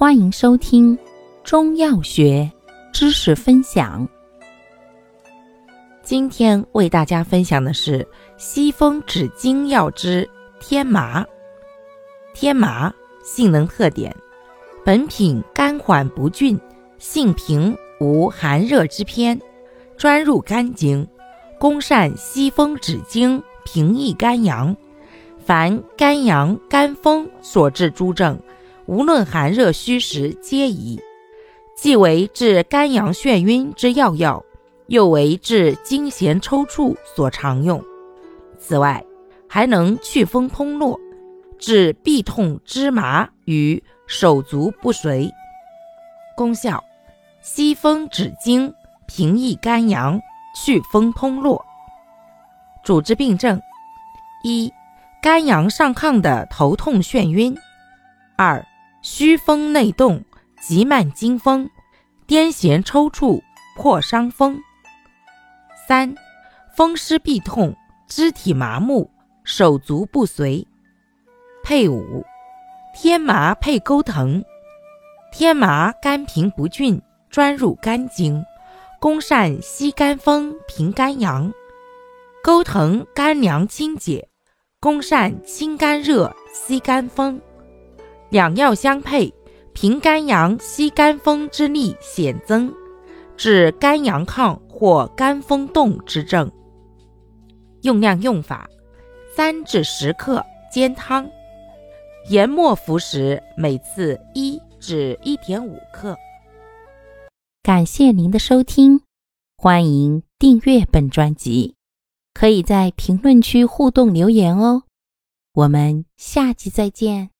欢迎收听中药学知识分享。今天为大家分享的是西风止惊药之天麻。天麻性能特点：本品甘缓不峻，性平，无寒热之偏，专入肝经，功善息风止惊，平抑肝阳。凡肝阳、肝风所致诸症。无论寒热虚实皆宜，既为治肝阳眩晕之要药，又为治惊痫抽搐所常用。此外，还能祛风通络，治痹痛肢麻与手足不遂。功效：息风止惊，平抑肝阳，祛风通络。主治病症：一、肝阳上亢的头痛眩晕；二、虚风内动、急慢惊风、癫痫抽搐、破伤风；三、风湿痹痛、肢体麻木、手足不遂。配伍：天麻配钩藤。天麻甘平不峻，专入肝经，功善息肝风、平肝阳；钩藤甘凉清解，功善清肝热、息肝风。两药相配，平肝阳、息肝风之力显增，治肝阳亢或肝风动之症。用量用法：三至十克煎汤，研末服食，每次一至一点五克。感谢您的收听，欢迎订阅本专辑，可以在评论区互动留言哦。我们下期再见。